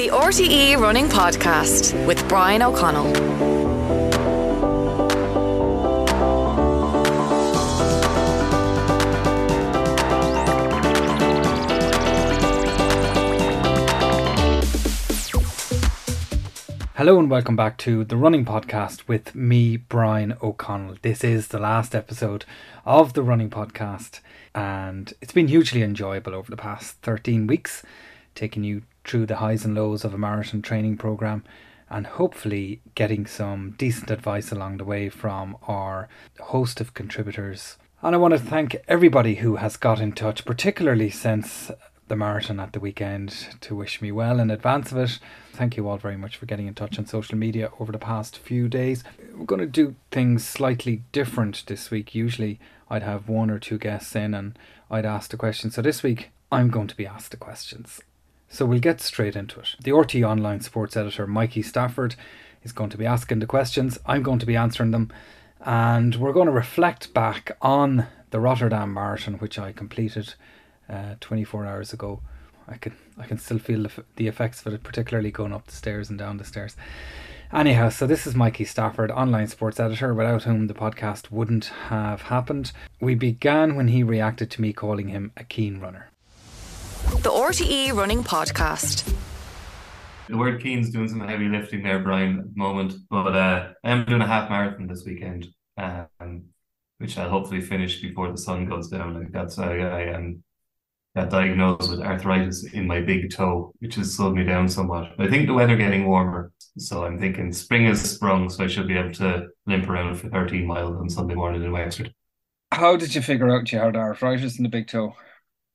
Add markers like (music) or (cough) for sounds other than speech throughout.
The RTE Running Podcast with Brian O'Connell. Hello and welcome back to the Running Podcast with me, Brian O'Connell. This is the last episode of the Running Podcast, and it's been hugely enjoyable over the past 13 weeks, taking you through the highs and lows of a marathon training program and hopefully getting some decent advice along the way from our host of contributors. And I want to thank everybody who has got in touch, particularly since the marathon at the weekend to wish me well in advance of it. Thank you all very much for getting in touch on social media over the past few days. We're going to do things slightly different this week. Usually I'd have one or two guests in and I'd ask the questions. So this week I'm going to be asked the questions. So we'll get straight into it. The RTE Online sports editor Mikey Stafford is going to be asking the questions. I'm going to be answering them. And we're going to reflect back on the Rotterdam Marathon, which I completed uh, 24 hours ago. I can I can still feel the, the effects of it, particularly going up the stairs and down the stairs. Anyhow, so this is Mikey Stafford, online sports editor, without whom the podcast wouldn't have happened. We began when he reacted to me calling him a keen runner. The RTE Running Podcast. The word keen's doing some heavy lifting there, Brian, at the moment. But uh, I am doing a half marathon this weekend, um, which I'll hopefully finish before the sun goes down. Like that's I, I am got diagnosed with arthritis in my big toe, which has slowed me down somewhat. But I think the weather getting warmer. So I'm thinking spring has sprung, so I should be able to limp around for 13 miles on Sunday morning in Wexford. How did you figure out you had arthritis in the big toe?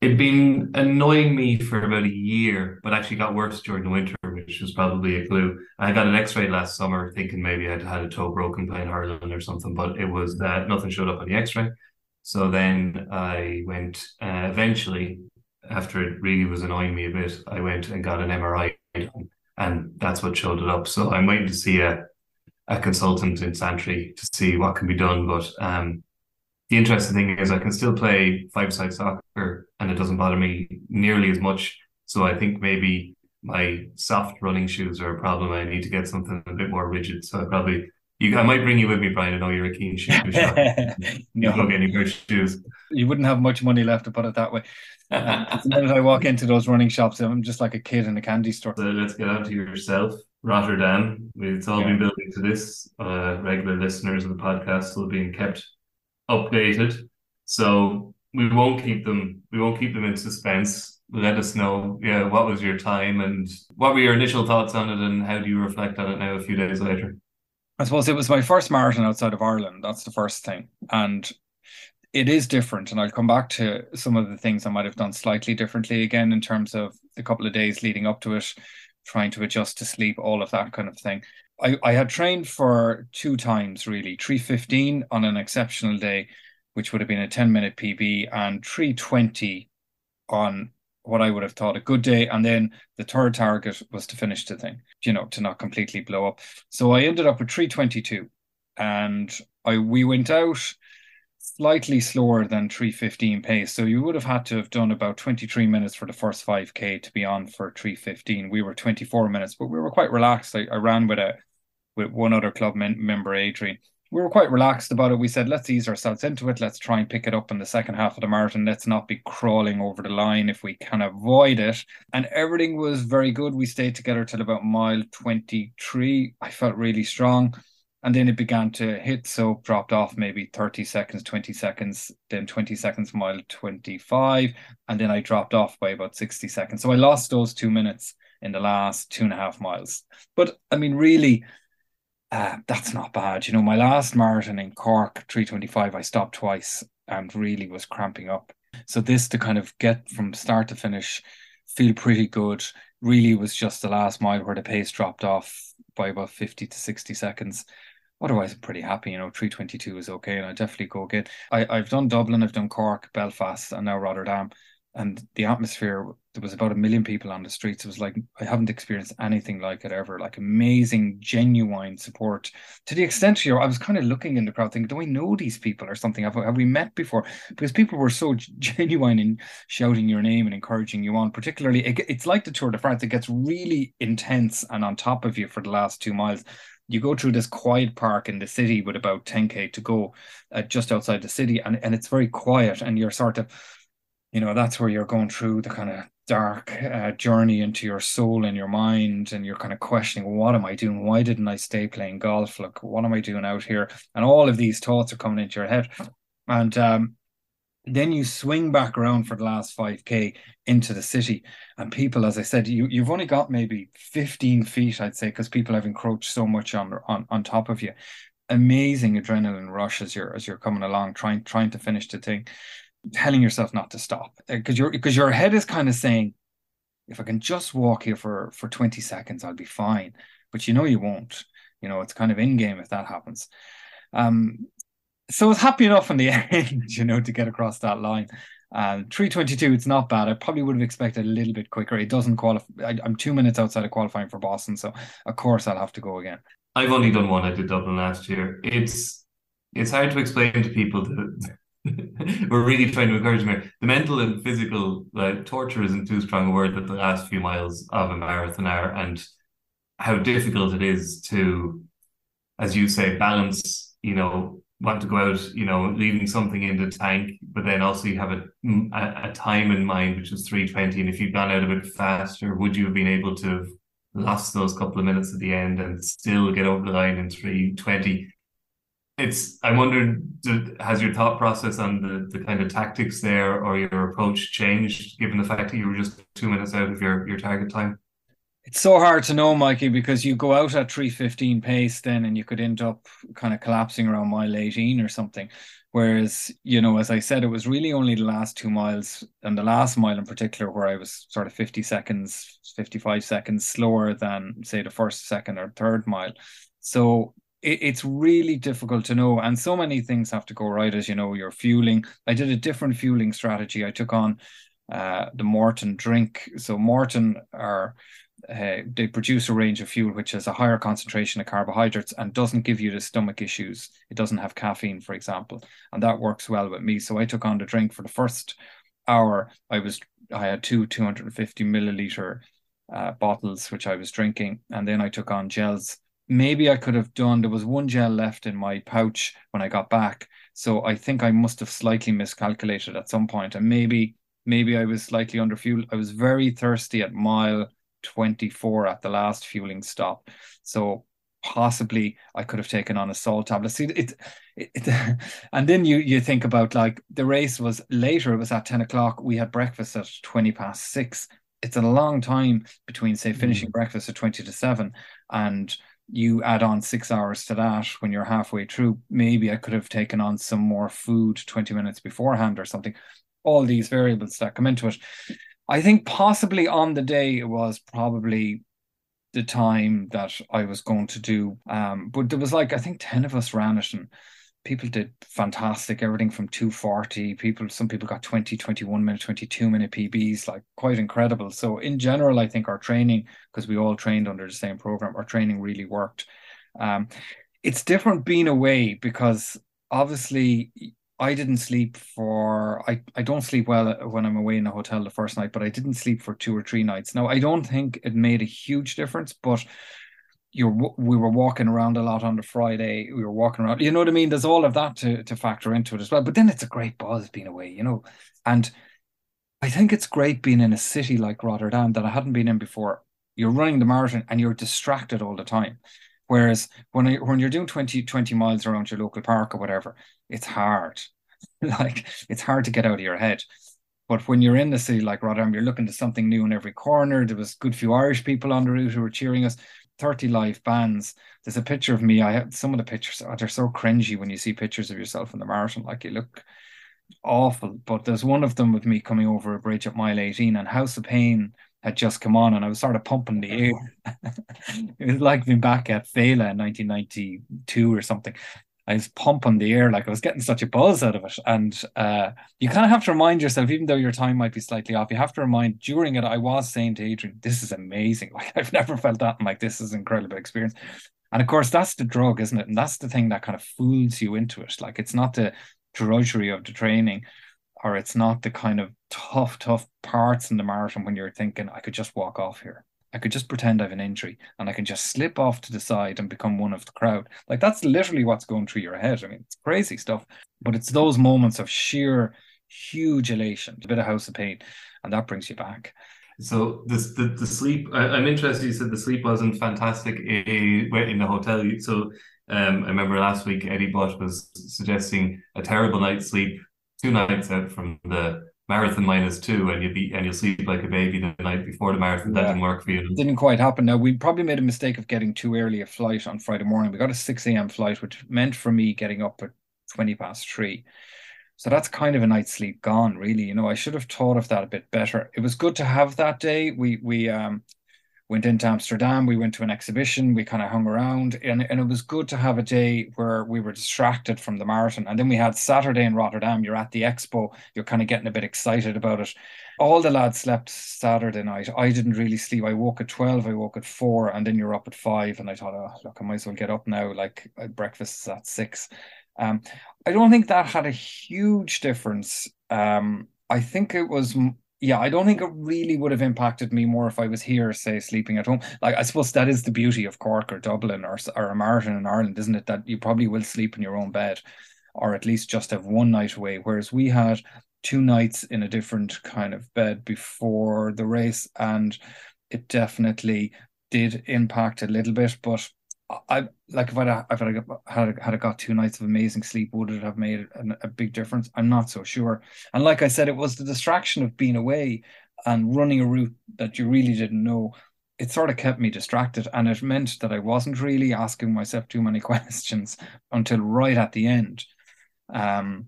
It'd been annoying me for about a year, but actually got worse during the winter, which was probably a clue. I got an X-ray last summer, thinking maybe I'd had a toe broken playing hurling or something, but it was that nothing showed up on the X-ray. So then I went, uh, eventually, after it really was annoying me a bit, I went and got an MRI done, and that's what showed it up. So I'm waiting to see a, a consultant in Santry to see what can be done. But um, the interesting thing is I can still play five-side soccer and it doesn't bother me nearly as much. So I think maybe my soft running shoes are a problem. I need to get something a bit more rigid. So I probably you, I might bring you with me, Brian. I know you're a keen shoe shop. (laughs) no. Go get any pair shoes. You wouldn't have much money left to put it that way. Um, the minute I walk into those running shops, I'm just like a kid in a candy store. So let's get on to yourself, Rotterdam. It's all yeah. been building to this. Uh, regular listeners of the podcast will be kept updated. So we won't keep them. We won't keep them in suspense. Let us know. Yeah, what was your time and what were your initial thoughts on it, and how do you reflect on it now a few days later? I suppose it was my first marathon outside of Ireland. That's the first thing. And it is different. And I'll come back to some of the things I might have done slightly differently again in terms of the couple of days leading up to it, trying to adjust to sleep, all of that kind of thing. I, I had trained for two times really 315 on an exceptional day, which would have been a 10 minute PB, and 320 on what I would have thought a good day. And then the third target was to finish the thing, you know, to not completely blow up. So I ended up with 322 and I we went out slightly slower than 315 pace. So you would have had to have done about 23 minutes for the first 5k to be on for 315. We were 24 minutes, but we were quite relaxed. I, I ran with a with one other club member, Adrian we were quite relaxed about it. We said, let's ease ourselves into it. Let's try and pick it up in the second half of the marathon. Let's not be crawling over the line if we can avoid it. And everything was very good. We stayed together till about mile 23. I felt really strong. And then it began to hit. So dropped off maybe 30 seconds, 20 seconds, then 20 seconds, mile 25. And then I dropped off by about 60 seconds. So I lost those two minutes in the last two and a half miles. But I mean, really, uh, that's not bad. You know, my last marathon in Cork, 325, I stopped twice and really was cramping up. So this to kind of get from start to finish, feel pretty good. Really was just the last mile where the pace dropped off by about 50 to 60 seconds. Otherwise, I'm pretty happy. You know, 322 is okay, and I definitely go again. I, I've done Dublin, I've done Cork, Belfast, and now Rotterdam. And the atmosphere there was about a million people on the streets. It was like i haven't experienced anything like it ever. Like amazing genuine support. To the extent here i was kind of looking in the crowd thinking do i know these people or something? Have, have we met before? Because people were so (laughs) genuine in shouting your name and encouraging you on particularly it, it's like the tour de france it gets really intense and on top of you for the last two miles. You go through this quiet park in the city with about 10k to go uh, just outside the city and, and it's very quiet and you're sort of you know that's where you're going through the kind of dark uh, journey into your soul and your mind and you're kind of questioning what am i doing? Why didn't i stay playing golf? Look what am i doing out here? And all of these thoughts are coming into your head. And um, then you swing back around for the last 5k into the city. And people as i said you, you've only got maybe 15 feet i'd say because people have encroached so much on, on on top of you. Amazing adrenaline rush as you're as you're coming along trying trying to finish the thing telling yourself not to stop because uh, your because your head is kind of saying if i can just walk here for for 20 seconds i'll be fine. But you know you won't. You know it's kind of in game if that happens. Um so it's happy enough in the (laughs) end you know to get across that line. Um 322 it's not bad. I probably would have expected a little bit quicker. It doesn't qualify I, i'm two minutes outside of qualifying for boston so of course i'll have to go again. I've only done one i did dublin last year. It's it's hard to explain to people that (laughs) we're really trying to encourage them. The mental and physical like torture isn't too strong a word that the last few miles of a marathon are, and how difficult it is to, as you say, balance. You know, want to go out. You know, leaving something in the tank, but then also you have a a, a time in mind, which is three twenty. And if you'd gone out a bit faster, would you have been able to have lost those couple of minutes at the end and still get over the line in three twenty? It's I'm wondering has your thought process on the, the kind of tactics there or your approach changed given the fact that you were just two minutes out of your, your target time? It's so hard to know, Mikey, because you go out at 315 pace then and you could end up kind of collapsing around mile 18 or something. Whereas, you know, as I said, it was really only the last two miles and the last mile in particular where I was sort of 50 seconds, 55 seconds slower than, say, the first, second, or third mile. So it, it's really difficult to know. And so many things have to go right, as you know, your fueling. I did a different fueling strategy. I took on uh, the Maurten drink. So Maurten are uh, they produce a range of fuel which has a higher concentration of carbohydrates and doesn't give you the stomach issues. It doesn't have caffeine, for example, and that works well with me. So I took on the drink for the first hour. I was I had two 250 milliliter uh, bottles which I was drinking, and then I took on gels maybe I could have done. There was one gel left in my pouch when I got back, so I think I must have slightly miscalculated at some point, and maybe maybe I was slightly under fuel. I was very thirsty at mile twenty four at the last fueling stop, so possibly I could have taken on a salt tablet. See, it, it, it, (laughs) and then you you think about like the race was later. It was at ten o'clock. We had breakfast at twenty past six. It's a long time between say finishing mm. breakfast at twenty to seven and you add on six hours to that when you're halfway through, maybe I could have taken on some more food 20 minutes beforehand or something. All these variables that come into it. I think possibly on the day it was probably the time that I was going to do. Um, but there was like I think 10 of us ran it and people did fantastic everything from 240 people some people got 20 21 minute 22 minute pbs like quite incredible so in general i think our training because we all trained under the same program our training really worked um, it's different being away because obviously I didn't sleep for I, I don't sleep well when I'm away in a hotel the first night, but I didn't sleep for two or three nights. Now I don't think it made a huge difference, but you're we were walking around a lot on the Friday. We were walking around, you know what I mean. There's all of that to to factor into it as well. But then it's a great buzz being away, you know. And I think it's great being in a city like Rotterdam that I hadn't been in before. You're running the marathon and you're distracted all the time. Whereas when I, when you're doing 20, 20 miles around your local park or whatever, it's hard. (laughs) like it's hard to get out of your head. But when you're in the city like Rotterdam, you're looking to something new in every corner. There was good few Irish people on the route who were cheering us. 30 live bands. There's a picture of me. I have some of the pictures, oh, they're so cringy when you see pictures of yourself in the marathon. Like you look awful. But there's one of them with me coming over a bridge at mile 18 and House of Pain had just come on and I was sort of pumping the air. (laughs) it was like being back at Féile in 1992 or something. I was pumping the air like I was getting such a buzz out of it. And uh, you kind of have to remind yourself, even though your time might be slightly off, you have to remind during it, I was saying to Adrian, this is amazing. (laughs) Like I've never felt that. I'm like, this is an incredible experience. And of course, that's the drug, isn't it? And that's the thing that kind of fools you into it. Like it's not the drudgery of the training, or it's not the kind of tough, tough parts in the marathon when you're thinking, I could just walk off here. I could just pretend I have an injury and I can just slip off to the side and become one of the crowd. Like that's literally what's going through your head. I mean, it's crazy stuff, but it's those moments of sheer, huge elation, a bit of house of pain, and that brings you back. So the, the sleep. I, am interested. You said the sleep wasn't fantastic in, in the hotel. So um, I remember last week Eddie Butt was suggesting a terrible night's sleep, two nights out from the marathon minus two and you'd be and you'll sleep like a baby the night before the marathon. Yeah. That didn't work for you. It didn't quite happen. Now we probably made a mistake of getting too early a flight on Friday morning. We got a 6 a.m. flight, which meant for me getting up at 20 past three. So that's kind of a night's sleep gone, really. You know, I should have thought of that a bit better. It was good to have that day. We we um went into Amsterdam, we went to an exhibition, we kind of hung around, and, and it was good to have a day where we were distracted from the marathon. And then we had Saturday in Rotterdam, you're at the expo, you're kind of getting a bit excited about it. All the lads slept Saturday night. I didn't really sleep. I woke at 12, I woke at four, and then you're up at five. And I thought, oh, look, I might as well get up now. Like breakfast at six. Um, I don't think that had a huge difference. Um, I think it was yeah, I don't think it really would have impacted me more if I was here, say, sleeping at home. Like I suppose that is the beauty of Cork or Dublin or or a marathon in Ireland, isn't it? That you probably will sleep in your own bed, or at least just have one night away. Whereas we had two nights in a different kind of bed before the race, and it definitely did impact a little bit. But I like if I'd if I'd had had got two nights of amazing sleep, would it have made a, a big difference? I'm not so sure. And like I said, it was the distraction of being away and running a route that you really didn't know. It sort of kept me distracted, and it meant that I wasn't really asking myself too many (laughs) questions until right at the end, um,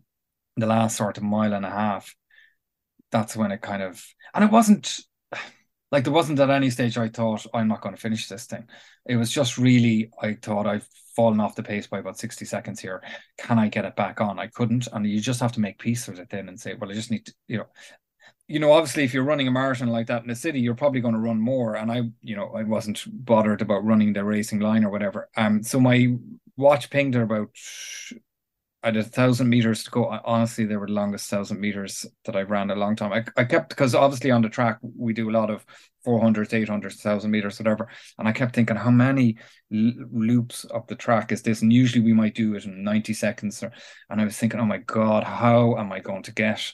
the last sort of mile and a half. That's when it kind of, and it wasn't like there wasn't at any stage I thought I'm not going to finish this thing. It was just really I thought I've fallen off the pace by about 60 seconds here. Can I get it back on? I couldn't. And you just have to make peace with it then and say, well, I just need to, you know, you know, obviously if you're running a marathon like that in the city, you're probably going to run more. And I, you know, I wasn't bothered about running the racing line or whatever. Um, so my watch pinged at about I a thousand meters to go. Honestly, they were the longest thousand meters that I've ran a long time. I, I kept because obviously on the track we do a lot of 400, 800, 1000 meters, whatever. And I kept thinking, how many loops of the track is this? And usually we might do it in 90 seconds. Or, and I was thinking, oh my God, how am I going to get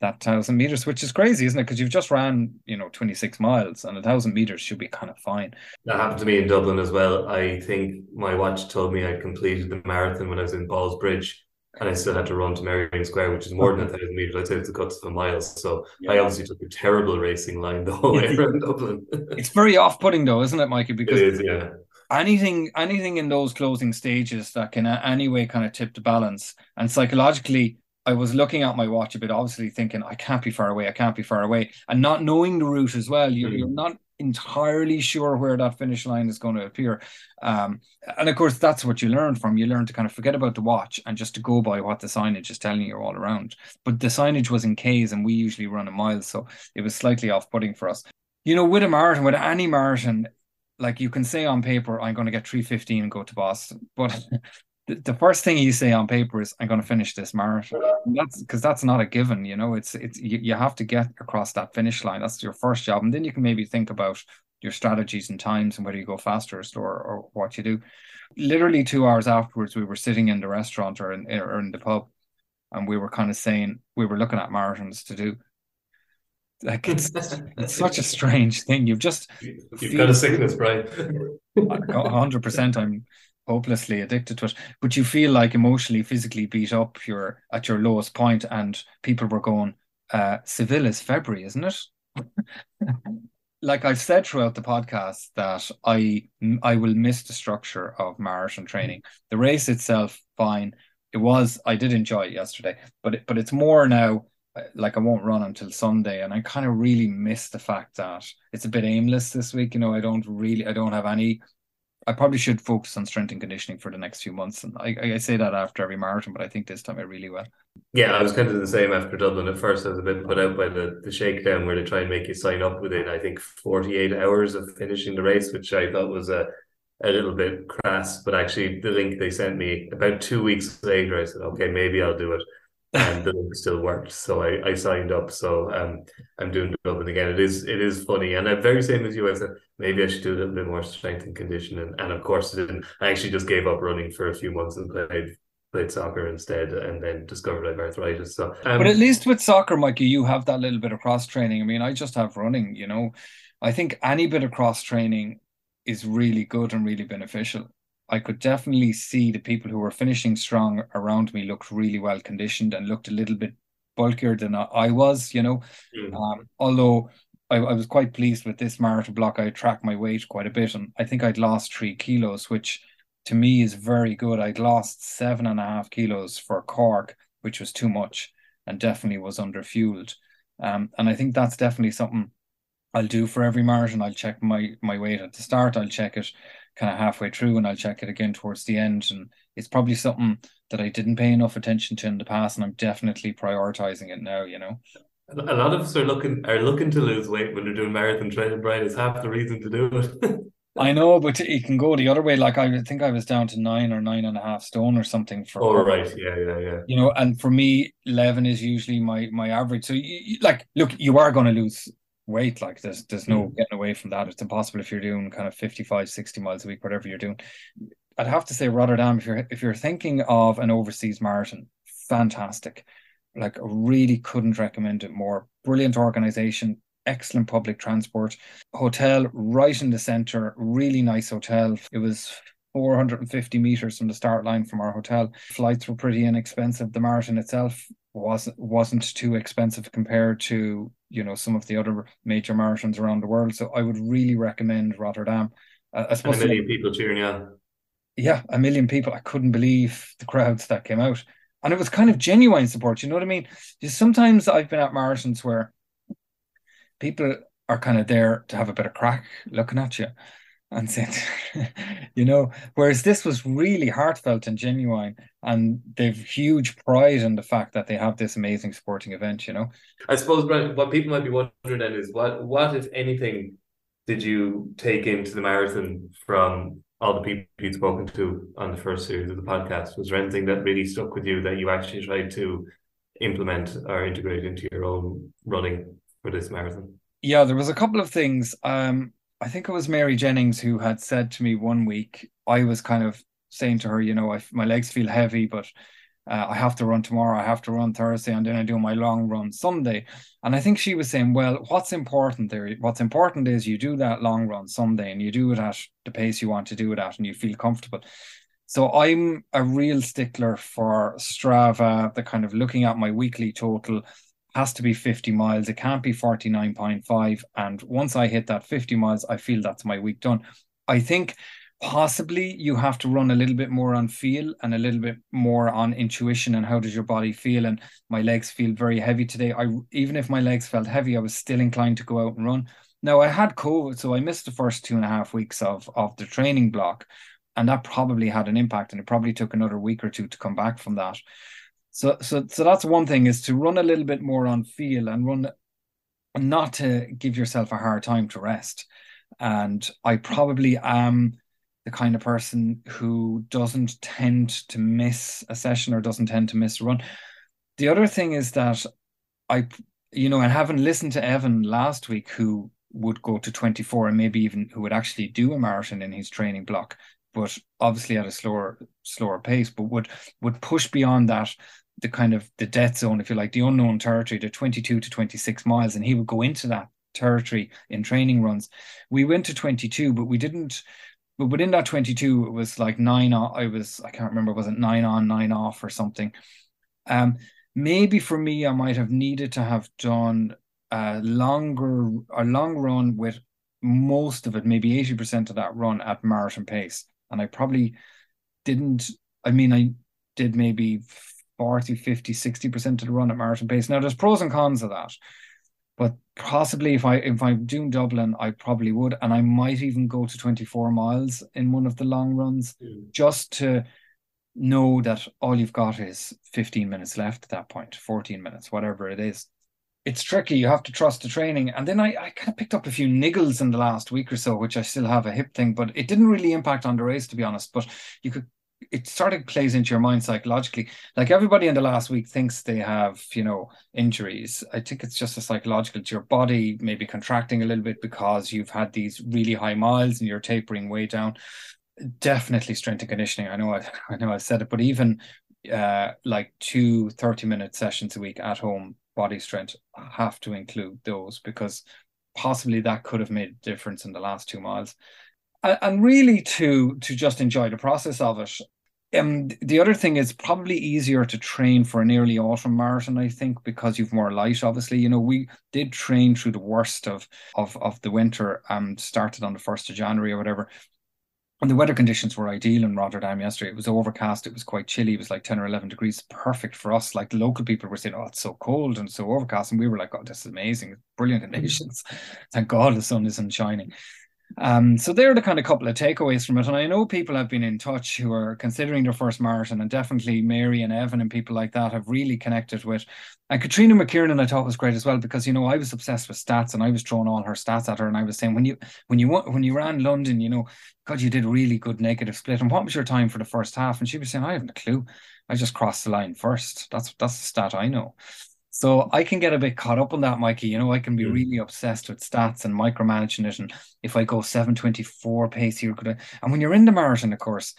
that thousand meters, which is crazy, isn't it? Because you've just ran, you know, 26 miles and a thousand meters should be kind of fine. That happened to me in Dublin as well. I think my watch told me I'd completed the marathon when I was in Ballsbridge and I still had to run to Merrion Square, which is more than a thousand meters. I'd say it's a guts of a mile. So yeah. I obviously took a terrible racing line the whole way around Dublin. (laughs) it's very off-putting, though, isn't it, Mikey? Because it is, yeah. Anything, anything in those closing stages that can anyway kind of tip the balance, and psychologically, I was looking at my watch a bit, obviously thinking I can't be far away, I can't be far away, and not knowing the route as well. You're, mm. you're not entirely sure where that finish line is going to appear. Um, and of course, that's what you learn from. You learn to kind of forget about the watch and just to go by what the signage is telling you all around. But the signage was in K's and we usually run a mile, so it was slightly off putting for us. You know, with a marathon, with any marathon, like you can say on paper, I'm going to get 315 and go to Boston. But the, first thing you say on paper is I'm going to finish this marathon. And that's because that's not a given, you know. It's it's you, you have to get across that finish line. That's your first job, and then you can maybe think about your strategies and times and whether you go faster or or what you do. Literally two hours afterwards, we were sitting in the restaurant or in or in the pub, and we were kind of saying we were looking at marathons to do. Like it's it's such a strange thing. You've just you've got a sickness, Brian. (laughs) hundred percent. I'm hopelessly addicted to it. But you feel like emotionally physically beat up you're at your lowest point and people were going uh seville is february isn't it? (laughs) Like i've said throughout the podcast that i i will miss the structure of marathon training. The race itself fine. It was i did enjoy it yesterday but it, but it's more now uh, like I won't run until Sunday, and I kind of really miss the fact that it's a bit aimless this week. You know, I don't really, I don't have any I probably should focus on strength and conditioning for the next few months. And I, I say that after every marathon, but I think this time I really will. Yeah, I was kind of the same after Dublin. At first, I was a bit put out by the, the shakedown where they try and make you sign up within, I think, 48 hours of finishing the race, which I thought was a, a little bit crass. But actually, the link they sent me about two weeks later, I said, okay, maybe I'll do it and the link still worked. So I, I signed up. So um, I'm doing Dublin again. It is it is funny, and I'm very same as you. I said maybe I should do a little bit more strength and conditioning, and of course, didn't. I actually just gave up running for a few months and played played soccer instead, and then discovered I have arthritis. So, um, but at least with soccer, Mikey, you have that little bit of cross training. I mean, I just have running. You know, I think any bit of cross training is really good and really beneficial. I could definitely see the people who were finishing strong around me looked really well conditioned and looked a little bit bulkier than I was, you know. Mm. Um, although I, I, was quite pleased with this marathon block, I tracked my weight quite a bit, and I think I'd lost three kilos, which to me is very good. I'd lost seven and a half kilos for Cork, which was too much and definitely was under fueled. Um, and I think that's definitely something I'll do for every marathon. I'll check my my weight at the start. I'll check it kind of halfway through and I'll check it again towards the end. And it's probably something that I didn't pay enough attention to in the past, and I'm definitely prioritizing it now, you know. A lot of us are looking are looking to lose weight when they're doing marathon training, Brian. It's half the reason to do it. (laughs) I know, but it can go the other way. Like I think I was down to nine or nine and a half stone or something for. Oh right, yeah, yeah, yeah. You know, and for me, eleven is usually my my average. So, you, like, look, you are going to lose weight like there's there's no mm. getting away from that. It's impossible if you're doing kind of 55 60 miles a week whatever you're doing. I'd have to say rotterdam if you're if you're thinking of an overseas marathon fantastic. Like really couldn't recommend it more. Brilliant organization excellent public transport hotel right in the center really nice hotel. It was 450 meters from the start line from our hotel. Flights were pretty inexpensive. The marathon itself wasn't wasn't too expensive compared to you know some of the other major marathons around the world. So I would really recommend Rotterdam. Uh, I suppose a million people cheering on. Yeah, a million people. I couldn't believe the crowds that came out, and it was kind of genuine support. You know what I mean? Just sometimes I've been at marathons where people are kind of there to have a bit of crack looking at you and said, (laughs) you know, whereas this was really heartfelt and genuine, and they've huge pride in the fact that they have this amazing sporting event. You know, I suppose Brian, what people might be wondering then is what, what if anything, did you take into the marathon from all the people you'd spoken to on the first series of the podcast? Was there anything that really stuck with you that you actually tried to implement or integrate into your own running for this marathon? Yeah, there was a couple of things. Um, I think it was Mary Jennings who had said to me one week, I was kind of saying to her, you know, I, my legs feel heavy, but uh, I have to run tomorrow, I have to run Thursday, and then I do my long run Sunday. And I think she was saying, well, what's important there? What's important is you do that long run Sunday and you do it at the pace you want to do it at and you feel comfortable. So I'm a real stickler for Strava, the kind of looking at my weekly total has to be 50 miles. It can't be 49.5. And once I hit that 50 miles, I feel that's my week done. I think possibly you have to run a little bit more on feel and a little bit more on intuition and how does your body feel and my legs feel very heavy today i even if my legs felt heavy i was still inclined to go out and run now i had covid so i missed the first two and a half weeks of of the training block and that probably had an impact and it probably took another week or two to come back from that so so so that's one thing is to run a little bit more on feel and run not to give yourself a hard time to rest. And I probably am the kind of person who doesn't tend to miss a session or doesn't tend to miss a run. The other thing is that I, you know, and having listened to Evan last week, who would go to 24 and maybe even who would actually do a marathon in his training block, but obviously at a slower slower pace, but would would push beyond that the kind of the death zone, if you like, the unknown territory, the 22 to 26 miles, and he would go into that territory in training runs. We went to 22, but we didn't. But within that 22, it was like nine. On, I was I can't remember was it nine on nine off or something. Um, maybe for me, I might have needed to have done a longer a long run with most of it, maybe 80% of that run at marathon pace. And I probably didn't, I mean, I did maybe 40, 50, 60% of the run at marathon pace. Now, there's pros and cons of that. But possibly if I if I'm doing Dublin, I probably would, and I might even go to 24 miles in one of the long runs Mm. just to know that all you've got is 15 minutes left at that point, 14 minutes, whatever it is. It's tricky. You have to trust the training. And then I, I kind of picked up a few niggles in the last week or so, which I still have a hip thing, but it didn't really impact on the race, to be honest. But you could it sort of plays into your mind psychologically. Like everybody in the last week thinks they have, you know, injuries. I think it's just a psychological. It's your body maybe contracting a little bit because you've had these really high miles and you're tapering way down. Definitely strength and conditioning. I know I, (laughs) I know I've said it, but even uh like two 30 minute sessions a week at home body strength have to include those because possibly that could have made a difference in the last two miles and really to to just enjoy the process of it. Um, the other thing is probably easier to train for an early autumn marathon, I think, because you've more light. Obviously, you know, we did train through the worst of of of the winter and started on the first of January or whatever. And the weather conditions were ideal in Rotterdam yesterday. It was overcast. It was quite chilly. It was like 10 or 11 degrees. Perfect for us. Like the local people were saying, oh, it's so cold and so overcast. And we were like, oh, this is amazing. Brilliant conditions. Mm. Thank God the sun isn't shining. Um, so they're the kind of couple of takeaways from it. And I know people have been in touch who are considering their first marathon, and definitely Mary and Evan and people like that have really connected with. And Catherina McKiernan, I thought was great as well because you know I was obsessed with stats, and I was throwing all her stats at her, and I was saying when you when you when you ran London, you know, God, you did a really good negative split. And what was your time for the first half? And she was saying, I haven't a clue. I just crossed the line first. That's that's the stat I know. So I can get a bit caught up on that, Mikey. You know, I can be Mm. really obsessed with stats and micromanaging it. And if I go 724 pace here, could I? And when you're in the marathon, of course,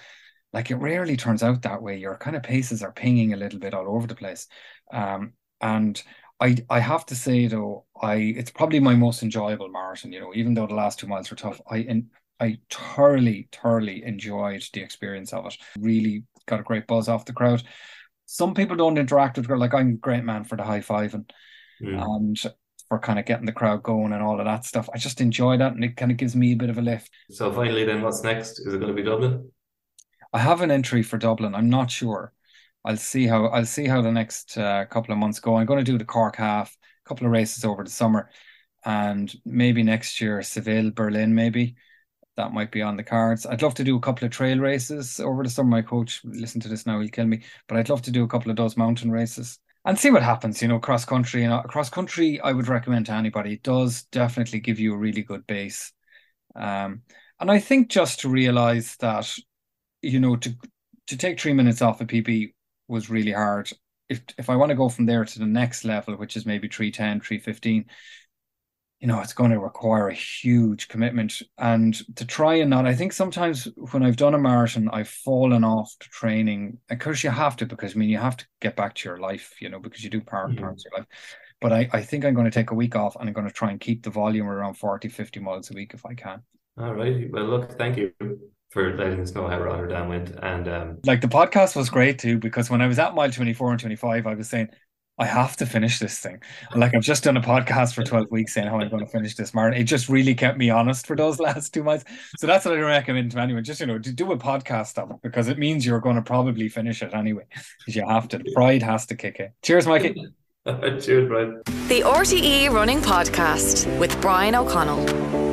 like it rarely turns out that way. Your kind of paces are pinging a little bit all over the place. Um, and I I have to say though, I it's probably my most enjoyable marathon, you know, even though the last two miles were tough. I in I thoroughly, thoroughly enjoyed the experience of it. Really got a great buzz off the crowd. Some people don't interact with her, like I'm a great man for the high five and and for kind of getting the crowd going and all of that stuff. I just enjoy that and it kind of gives me a bit of a lift. So finally, then what's next? Is it going to be Dublin? I have an entry for Dublin. I'm not sure. I'll see how I'll see how the next uh, couple of months go. I'm going to do the Cork half, a couple of races over the summer, and maybe next year Seville, Berlin, maybe that might be on the cards. I'd love to do a couple of trail races over the summer. My coach, listen to this now, he'll kill me, but I'd love to do a couple of those mountain races and see what happens. You know, cross country and cross country, I would recommend to anybody. It does definitely give you a really good base, um, and I think just to realize that, you know, to to take three minutes off a PB was really hard. If if I want to go from there to the next level, which is maybe 310, 315, you know, it's going to require a huge commitment. And to try and not, I think sometimes when I've done a marathon, I've fallen off to training. Of course, you have to, because I mean, you have to get back to your life, you know, because you do part Mhm. parts of your life. But I, I think I'm going to take a week off and I'm going to try and keep the volume around 40, 50 miles a week if I can. All right. Well, look, thank you for letting us know how Rotterdam went. And um, Like the podcast was great too, because when I was at mile 24 and 25, I was saying, I have to finish this thing. Like I've just done a podcast for 12 weeks saying how I'm going to finish this marathon. It just really kept me honest for those (laughs) last two months. So that's what I recommend to anyone. Just, you know, to do a podcast of it because it means you're going to probably finish it anyway. Because you have to. The pride has to kick in. Cheers, Mikey. (laughs) cheers, Brian. The RTE Running Podcast with Brian O'Connell.